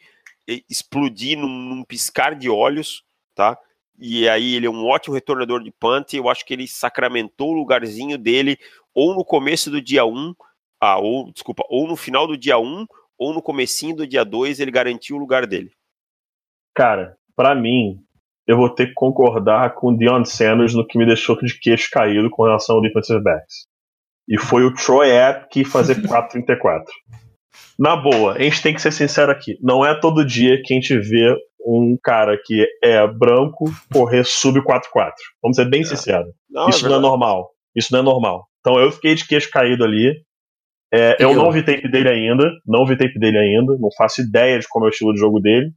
Speaker 2: eh, explodir num, num piscar de olhos, tá? E aí ele é um ótimo retornador de punt. Eu acho que ele sacramentou o lugarzinho dele ou no começo do dia 1, ah, ou desculpa, ou no final do dia 1, ou no comecinho do dia 2, ele garantiu o lugar dele.
Speaker 3: Cara, pra mim, eu vou ter que concordar com o Deion Sanders no que me deixou de queixo caído com relação ao defensive backs. E foi o Troy Apke fazer <laughs> 4.34. Na boa, a gente tem que ser sincero aqui. Não é todo dia que a gente vê um cara que é branco correr sub 4.4. Vamos ser bem sinceros.
Speaker 2: Não,
Speaker 3: Isso não é normal. Isso não é normal. Então eu fiquei de queixo caído ali. É, eu
Speaker 1: Eu-
Speaker 3: não vi tape dele ainda. Não vi tape dele ainda. Não faço ideia de como é o estilo de jogo dele.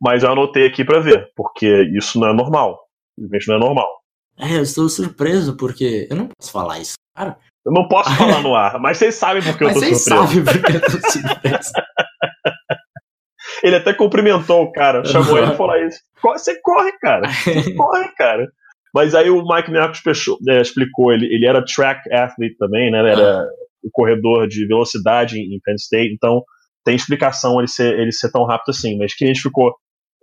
Speaker 3: Mas eu anotei aqui pra ver. Porque isso não é normal. Simplesmente não é normal.
Speaker 1: É, eu estou surpreso porque eu não posso falar isso, cara.
Speaker 3: Eu não posso falar no ar, mas vocês sabem porque eu tô
Speaker 1: vocês
Speaker 3: surpreso.
Speaker 1: sabem porque eu tô surpreso. <laughs>
Speaker 3: Ele até cumprimentou o cara, chamou ele e falou isso. "Co- Você corre, cara. Você <laughs> corre, cara. Mas aí o Mike Minacos é, explicou, ele, ele era track athlete também, né? Ele era o corredor de velocidade em Penn State, então tem explicação ele ser, ele ser tão rápido assim. Mas que a gente ficou.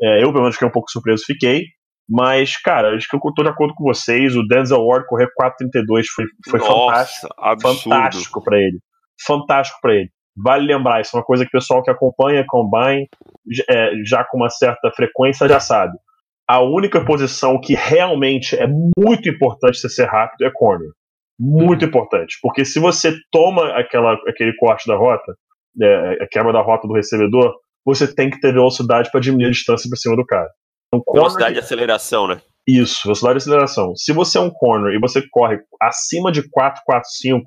Speaker 3: é, eu, pelo menos, fiquei um pouco surpreso, fiquei. Mas, cara, acho que eu tô de acordo com vocês. O Denzel Ward correr 4,32 foi, foi fantástico.
Speaker 2: Nossa, absurdo.
Speaker 3: fantástico pra ele. Fantástico pra ele. Vale lembrar, isso é uma coisa que o pessoal que acompanha Combine é, já com uma certa frequência já sabe. A única posição que realmente é muito importante você ser rápido é corner. Muito importante. Porque se você toma aquela, aquele corte da rota, é, a quebra da rota do recebedor, você tem que ter velocidade para diminuir a distância para cima do cara. Então, corner-
Speaker 2: Velocidade de aceleração, né?
Speaker 3: isso, velocidade de aceleração. Se você é um corner e você corre acima de 4,45,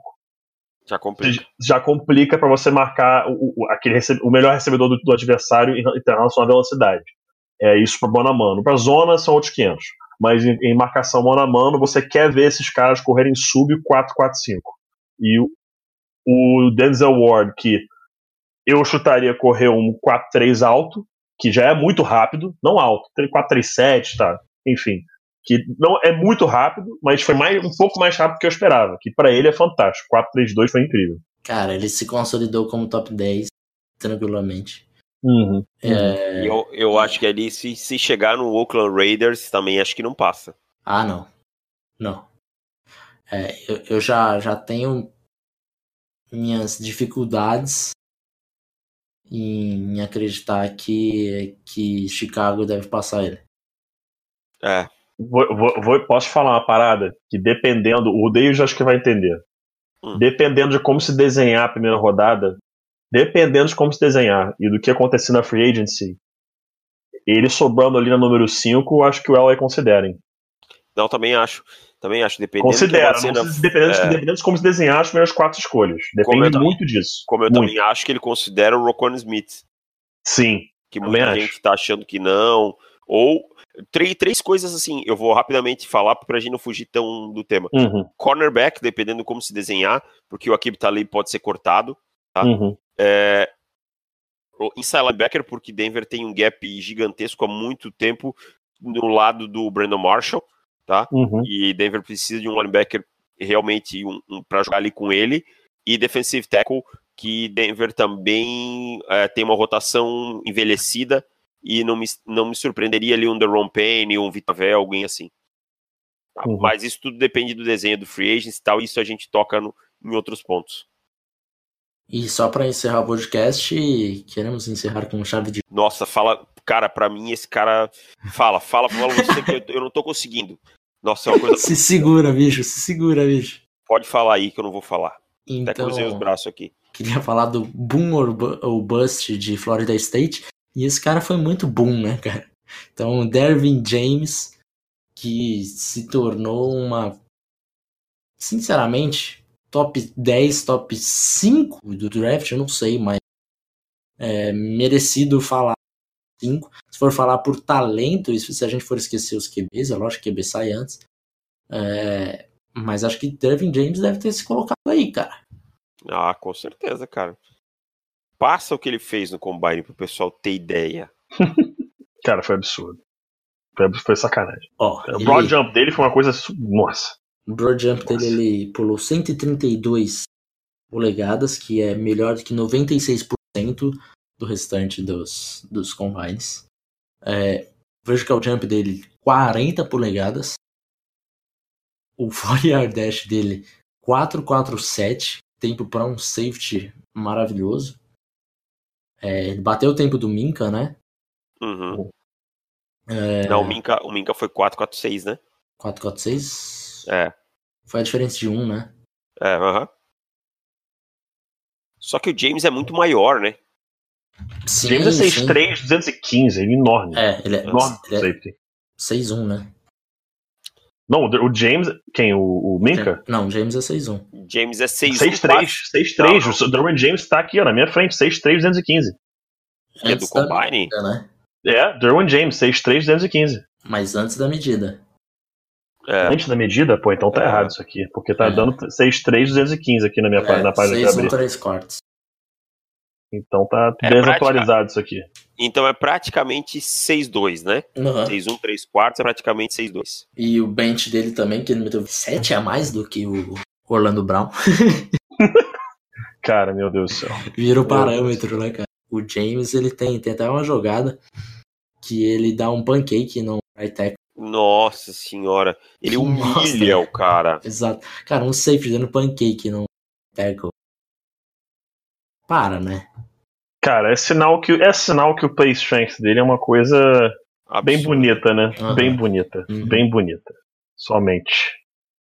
Speaker 2: Já complica.
Speaker 3: já complica para você marcar o, o- aquele rece- o melhor recebedor do, do adversário em, relação à velocidade. É isso para mano a mano. Para zona são outros 500. Mas em, em marcação mano a mano, você quer ver esses caras correrem sub 445. E o, o Denzel Ward, que eu chutaria correr um 4-3 alto, que já é muito rápido, não alto, 4-3-7, tá? Enfim, que não é muito rápido, mas foi mais, um pouco mais rápido que eu esperava, que para ele é fantástico. 4-3-2 foi incrível.
Speaker 1: Cara, ele se consolidou como top 10 tranquilamente.
Speaker 3: Uhum.
Speaker 1: É,
Speaker 2: Eu, eu acho que ali, se, se chegar no Oakland Raiders, também acho que não passa.
Speaker 1: Ah, não. Não. É, eu, eu já, já tenho minhas dificuldades em acreditar que, que Chicago deve passar ele.
Speaker 2: É.
Speaker 3: Vou, vou, vou- posso falar uma parada? Que dependendo, o Deus acho que vai entender.
Speaker 2: Hum.
Speaker 3: Dependendo de como se desenhar a primeira rodada, dependendo de como se desenhar e do que acontecer na free agency, ele sobrando ali na número 5, acho que o LA considerem.
Speaker 2: Não, também acho. Também acho. Dependendo do que
Speaker 3: Considera,
Speaker 2: acontecer
Speaker 3: não
Speaker 2: na-
Speaker 3: se- dependendo, de-
Speaker 2: é.
Speaker 3: dependendo de como se desenhar as primeiras quatro escolhas. Depende
Speaker 2: também-
Speaker 3: muito disso.
Speaker 2: Como eu
Speaker 3: Muito.
Speaker 2: também acho que ele considera o Rocon Smith.
Speaker 3: Sim.
Speaker 2: Que muita gente tá achando que não. Ou. Três, três coisas assim, eu vou rapidamente falar pra gente não fugir tão do tema.
Speaker 3: Uhum,
Speaker 2: Cornerback, dependendo de como se desenhar, porque o Akib Talib pode ser cortado. Tá.
Speaker 3: uhum.
Speaker 2: É, inside linebacker, porque Denver tem um gap gigantesco há muito tempo no lado do Brandon Marshall, tá?
Speaker 3: Uhum.
Speaker 2: E Denver precisa de um linebacker realmente um, um, para jogar ali com ele. E defensive tackle, que Denver também é, tem uma rotação envelhecida e não me, não me surpreenderia ali um Deron Payne, um Vitavel, alguém assim. Tá?
Speaker 3: Uhum.
Speaker 2: Mas isso tudo depende do desenho do free agents e tal, isso a gente toca no, em outros pontos.
Speaker 1: E só para encerrar o podcast, queremos encerrar com chave de.
Speaker 2: Nossa, fala, cara, pra mim esse cara fala, fala, fala você que eu, eu não tô conseguindo. Nossa, é uma coisa. <laughs>
Speaker 1: Se segura, bicho, se segura, bicho.
Speaker 2: Pode falar aí que eu não vou falar. Até
Speaker 1: Então,
Speaker 2: cruzei os braços aqui.
Speaker 1: queria falar do boom ou bust de Florida State. E esse cara foi muito boom, né, cara? Então, Dervin James, que se tornou uma. Sinceramente, top 10, top 5 do draft, eu não sei, mas é merecido falar 5. Se for falar por talento, isso se a gente for esquecer os QBs, é lógico que QB sai antes. É, mas acho que Dervin James deve ter se colocado aí, cara.
Speaker 2: Ah, com certeza, cara. Passa o que ele fez no Combine pro pessoal ter ideia. <laughs>
Speaker 3: Cara, foi absurdo. Foi, foi sacanagem.
Speaker 1: Ó,
Speaker 3: O
Speaker 1: ele-
Speaker 3: broad jump dele foi uma coisa. Nossa.
Speaker 1: O broad jump
Speaker 3: Nossa.
Speaker 1: dele, ele pulou 132 polegadas, que é melhor do que 96% do restante dos, dos combines. É, o vertical jump dele, 40 polegadas. O 4 yard dash dele, 447. Tempo para um safety maravilhoso. É, ele bateu o tempo do Minka, né?
Speaker 2: Uhum.
Speaker 1: É,
Speaker 2: Não, o Minka, o Minka foi 446, né?
Speaker 1: 446.
Speaker 2: É,
Speaker 1: Foi a diferença de um, né?
Speaker 2: é, aham. Só que o James é muito maior, né?
Speaker 1: Sim,
Speaker 3: James é
Speaker 1: sim.
Speaker 3: 6'3, 215, ele é enorme.
Speaker 1: É, ele é,
Speaker 3: enorme
Speaker 1: ele é
Speaker 3: safety.
Speaker 1: 6'1, né?
Speaker 3: Não, o James. Quem? O, o Minka?
Speaker 1: Não, James é 6'1.
Speaker 2: James é 6'1",
Speaker 3: 6'3, 6'3.
Speaker 2: Não,
Speaker 3: O Derwin James tá aqui, ó, na minha frente, 6'3, 215.
Speaker 2: que é do
Speaker 1: Antes
Speaker 2: Combine.
Speaker 1: medida, né?
Speaker 3: É, Derwin James, 6'3, 215.
Speaker 1: Mas antes da medida.
Speaker 2: É,
Speaker 3: Antes da medida, pô, então tá
Speaker 2: É.
Speaker 3: errado isso aqui. Porque tá
Speaker 1: É.
Speaker 3: dando 6'3, 215 aqui na minha pá- na página que eu
Speaker 1: 6'1,
Speaker 3: abri.
Speaker 1: 3 quartos.
Speaker 3: Então tá
Speaker 2: É
Speaker 3: desatualizado isso aqui.
Speaker 2: então é praticamente 6'2", né?
Speaker 1: Uhum.
Speaker 2: 6'1", 3 quartos é praticamente 6'2".
Speaker 1: E o bench dele também, que ele meteu 7 a mais do que o Orlando Brown. <laughs>
Speaker 3: Cara, meu Deus do céu.
Speaker 1: Virou
Speaker 3: Meu
Speaker 1: parâmetro, né, cara? O James, ele tem, tem até uma jogada que ele dá um pancake no right tackle.
Speaker 2: Nossa senhora. Ele <laughs>
Speaker 1: Nossa.
Speaker 2: humilha o cara.
Speaker 1: Exato. Cara, um safety dando pancake no tackle. Para, né?
Speaker 3: Cara, é sinal que, é sinal que o play strength dele é uma coisa bem
Speaker 2: Absurdo.
Speaker 3: bonita, né?
Speaker 1: Aham.
Speaker 3: Bem bonita.
Speaker 1: Uhum.
Speaker 3: Bem bonita. Somente.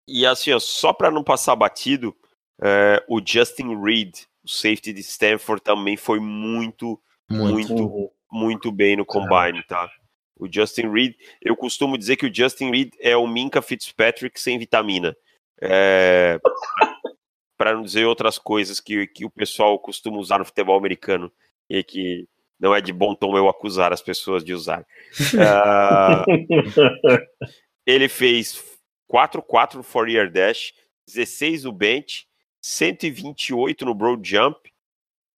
Speaker 2: E assim, ó, só pra não passar batido, é, o Justin Reed, o safety de Stanford, também foi muito,
Speaker 1: Muito.
Speaker 2: muito,
Speaker 3: Uhum.
Speaker 2: muito bem no combine, tá? O Justin Reed, eu costumo dizer que o Justin Reed é o Minka Fitzpatrick sem vitamina. É, para não dizer outras coisas que, que o pessoal costuma usar no futebol americano e que não é de bom tom eu acusar as pessoas de usar. <laughs> Ah, ele fez 4-4 no 4 year dash, 16 no bench, 128 no broad jump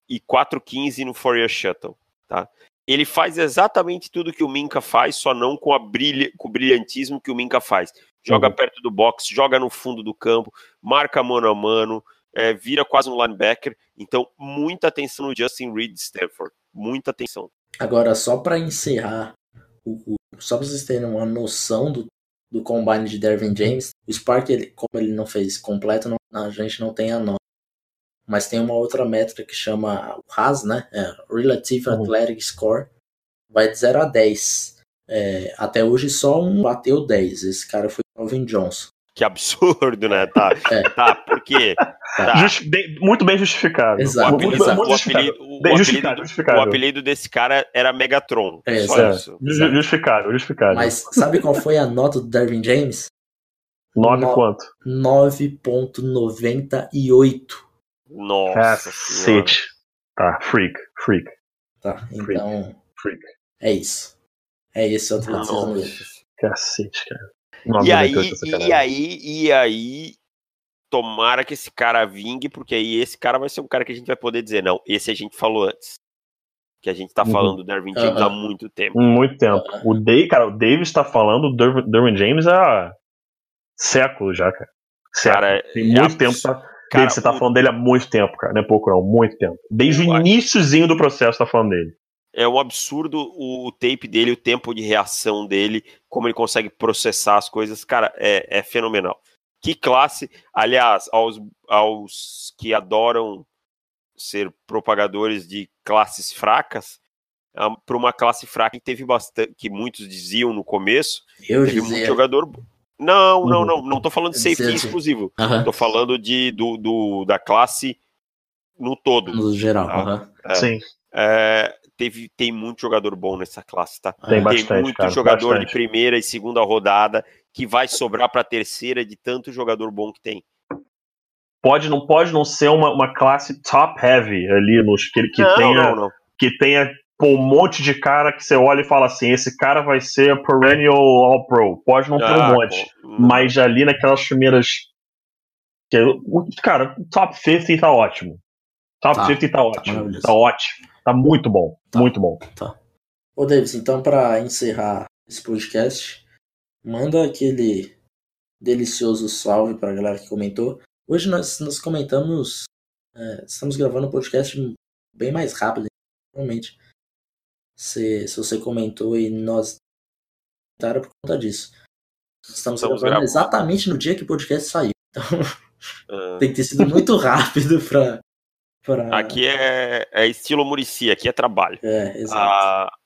Speaker 2: e 4-15 no 4 year shuttle, tá? Ele faz exatamente tudo que o Minka faz, só não com, a brilha, com o brilhantismo que o Minka faz. Joga
Speaker 3: Uhum.
Speaker 2: perto do box, joga no fundo do campo, marca mano a mano, é, vira quase um linebacker. Então, muita atenção no Justin Reed de Stanford. Muita atenção.
Speaker 1: Agora, só pra encerrar, o, o- só pra vocês terem uma noção do, do combine de Dervin James, o Spark, ele, como ele não fez completo, não- a gente não tem a nota. mas tem uma outra métrica que chama o RAS, né? É, Relative
Speaker 3: Uhum.
Speaker 1: Athletic Score, vai de 0 a 10. É, até hoje só um bateu 10. Esse cara foi o Alvin Johnson.
Speaker 2: Que absurdo, né? Tá, <laughs>
Speaker 1: É.
Speaker 2: tá quê? Tá.
Speaker 3: Justi- bem- muito bem justificado.
Speaker 1: Exato,
Speaker 2: o apelido,
Speaker 3: muito
Speaker 2: o apelido- o apelido-
Speaker 3: justificado, justificável.
Speaker 2: o apelido desse cara era Megatron.
Speaker 1: É,
Speaker 2: só
Speaker 3: É,
Speaker 2: isso.
Speaker 3: ju- justificável, justificável.
Speaker 1: Mas sabe qual foi a nota do Dervin James?
Speaker 3: Nove
Speaker 1: no-
Speaker 3: quanto?
Speaker 1: 9.98.
Speaker 2: Nossa senhora.
Speaker 3: Cacete. Tá, freak, freak,
Speaker 1: Tá, então
Speaker 3: freak.
Speaker 1: é isso. É esse o atleticismo dele.
Speaker 2: Nossa.
Speaker 3: Cacete, cara.
Speaker 2: E aí,
Speaker 3: 9,98 sacanagem.
Speaker 2: e aí, e aí, tomara que esse cara vingue, porque aí esse cara vai ser um cara que a gente vai poder dizer, não, esse a gente falou antes. Que a gente tá
Speaker 3: Uhum.
Speaker 2: falando do Dervin James há
Speaker 1: Aham.
Speaker 2: muito tempo.
Speaker 3: Muito tempo. O Dave, cara, o Davis tá falando do Derwin- Derwin James há séculos já, cara. Séculos.
Speaker 2: Cara,
Speaker 3: Tem
Speaker 2: é
Speaker 3: muito
Speaker 2: abs-
Speaker 3: tempo. Tá...
Speaker 2: Cara,
Speaker 3: David, você tá
Speaker 2: o-
Speaker 3: falando dele há muito tempo, cara. Não é pouco, não. Muito tempo. Desde o iníciozinho do processo, tá falando dele.
Speaker 2: É um absurdo o, o tape dele, o tempo de reação dele, como ele consegue processar as coisas. Cara, é, é fenomenal. Que classe, aliás, aos, aos que adoram ser propagadores de classes fracas, para uma classe fraca que teve bastante, que muitos diziam no começo,
Speaker 1: Eu
Speaker 2: teve muito
Speaker 1: dizia.
Speaker 2: jogador. bo- Não, não,
Speaker 3: Uhum.
Speaker 2: não, não tô falando de
Speaker 1: Dizia
Speaker 2: safety
Speaker 1: assim.
Speaker 2: exclusivo.
Speaker 1: Aham,
Speaker 2: Tô falando de, do, do- da classe no todo.
Speaker 1: no geral.
Speaker 2: Ah.
Speaker 1: aham.
Speaker 2: É.
Speaker 3: Sim,
Speaker 2: É, teve, tem muito jogador bom nessa classe, tá?
Speaker 3: tem
Speaker 1: Ah,
Speaker 3: bastante,
Speaker 2: tem muito
Speaker 3: cara.
Speaker 2: jogador
Speaker 3: bastante.
Speaker 2: de primeira e segunda rodada que vai sobrar pra terceira de tanto jogador bom que tem.
Speaker 3: Pode, não pode não ser uma, uma classe top heavy ali, nos, que, que
Speaker 2: não,
Speaker 3: tenha,
Speaker 2: não, não.
Speaker 3: que tenha pô, um monte de cara que você olha e fala assim: esse cara vai ser perennial All-Pro. Pode não ter um
Speaker 2: Ah,
Speaker 3: monte.
Speaker 2: pô, não.
Speaker 3: Mas ali naquelas primeiras. que- Cara, o top 50 tá ótimo. Top
Speaker 1: Tá,
Speaker 3: 50 tá ótimo.
Speaker 1: maravilhoso.
Speaker 3: Tá ótimo. Tá muito bom.
Speaker 1: Tá.
Speaker 3: Muito bom.
Speaker 1: Ô, Davis, então para encerrar esse podcast, manda aquele delicioso salve para a galera que comentou. Hoje nós, nós comentamos, é, estamos gravando um podcast bem mais rápido, realmente. Se, se você comentou e nós comentaram por conta disso. Estamos,
Speaker 2: Estamos
Speaker 1: gravando
Speaker 2: gravando.
Speaker 1: exatamente no dia que o podcast saiu. <laughs> Então
Speaker 2: Ah,
Speaker 1: tem que ter sido muito <laughs> rápido para. Pra...
Speaker 2: Aqui é, é estilo Murici, aqui é trabalho.
Speaker 1: É, exato.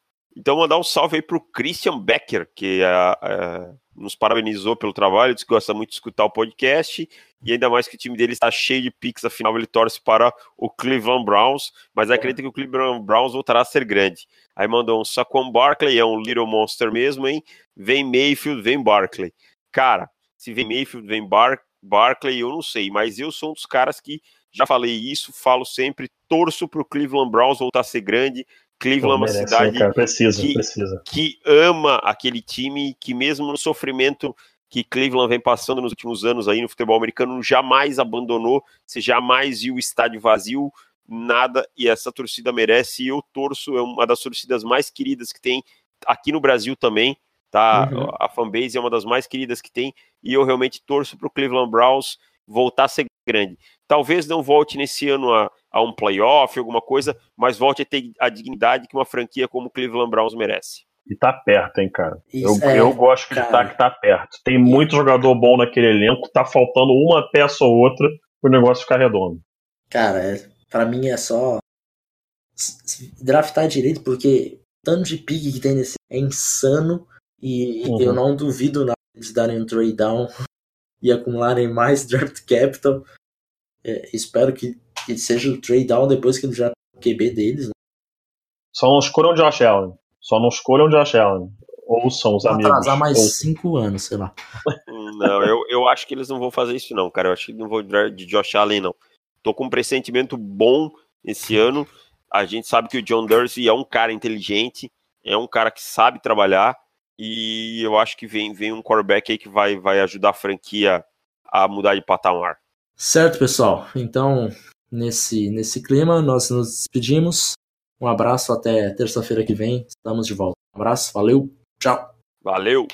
Speaker 2: Então, mandar um salve aí pro Christian Becker, que ah, ah, nos parabenizou pelo trabalho, disse que gosta muito de escutar o podcast, e ainda mais que o time dele está cheio de picks, afinal ele torce para o Cleveland Browns, mas acredita que o Cleveland Browns voltará a ser grande. Aí mandou um Saquon Barkley, é um Little Monster mesmo, hein? Vem Mayfield, vem Barkley. Cara, se vem Mayfield, vem Bar Barkley, eu não sei, mas eu sou um dos caras que já falei isso, falo sempre, torço pro Cleveland Browns voltar a ser grande. Cleveland é uma
Speaker 3: merece,
Speaker 2: cidade
Speaker 3: né, cara? Precisa,
Speaker 2: que-
Speaker 3: precisa.
Speaker 2: que ama aquele time, que mesmo no sofrimento que Cleveland vem passando nos últimos anos aí no futebol americano, jamais abandonou, você jamais viu o estádio vazio, nada, e essa torcida merece, e eu torço, é uma das torcidas mais queridas que tem aqui no Brasil também, tá?
Speaker 1: Uhum.
Speaker 2: A fanbase é uma das mais queridas que tem, e eu realmente torço pro Cleveland Browns voltar a ser grande. Talvez não volte nesse ano a, a um playoff, alguma coisa, mas volte a ter a dignidade que uma franquia como o Cleveland Browns merece.
Speaker 3: E tá perto, hein, cara. Eu,
Speaker 1: Isso, é,
Speaker 3: eu gosto de
Speaker 1: cara.
Speaker 3: estar que tá perto. Tem muito jogador bom naquele elenco, tá faltando uma peça ou outra pro negócio ficar redondo.
Speaker 1: Cara, é, pra mim é só draftar direito, porque o tanto de pique que tem nesse é insano e
Speaker 3: Uhum.
Speaker 1: eu não duvido nada de darem um trade down e acumularem mais <laughs> draft capital. É, espero que, que seja o trade down depois que já o QB deles. Né?
Speaker 3: Só não escolham Josh Allen. Só não escolham Josh Allen. Ouçam os
Speaker 1: Vou
Speaker 3: amigos.
Speaker 1: atrasar mais
Speaker 3: Ouçam.
Speaker 1: cinco anos, sei lá.
Speaker 2: Não, eu, eu acho que eles não vão fazer isso, não, cara. Eu acho que não vou de de Josh Allen, não. Tô com um pressentimento bom esse ano. A gente sabe que o John Dorsey é um cara inteligente, é um cara que sabe trabalhar, e eu acho que vem, vem um quarterback aí que vai, vai ajudar a franquia a mudar de patamar.
Speaker 1: Certo, pessoal. Então, nesse, nesse clima, nós nos despedimos. Um abraço até terça-feira que vem. Estamos de volta. Um abraço, valeu, tchau.
Speaker 2: Valeu!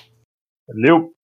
Speaker 3: Valeu!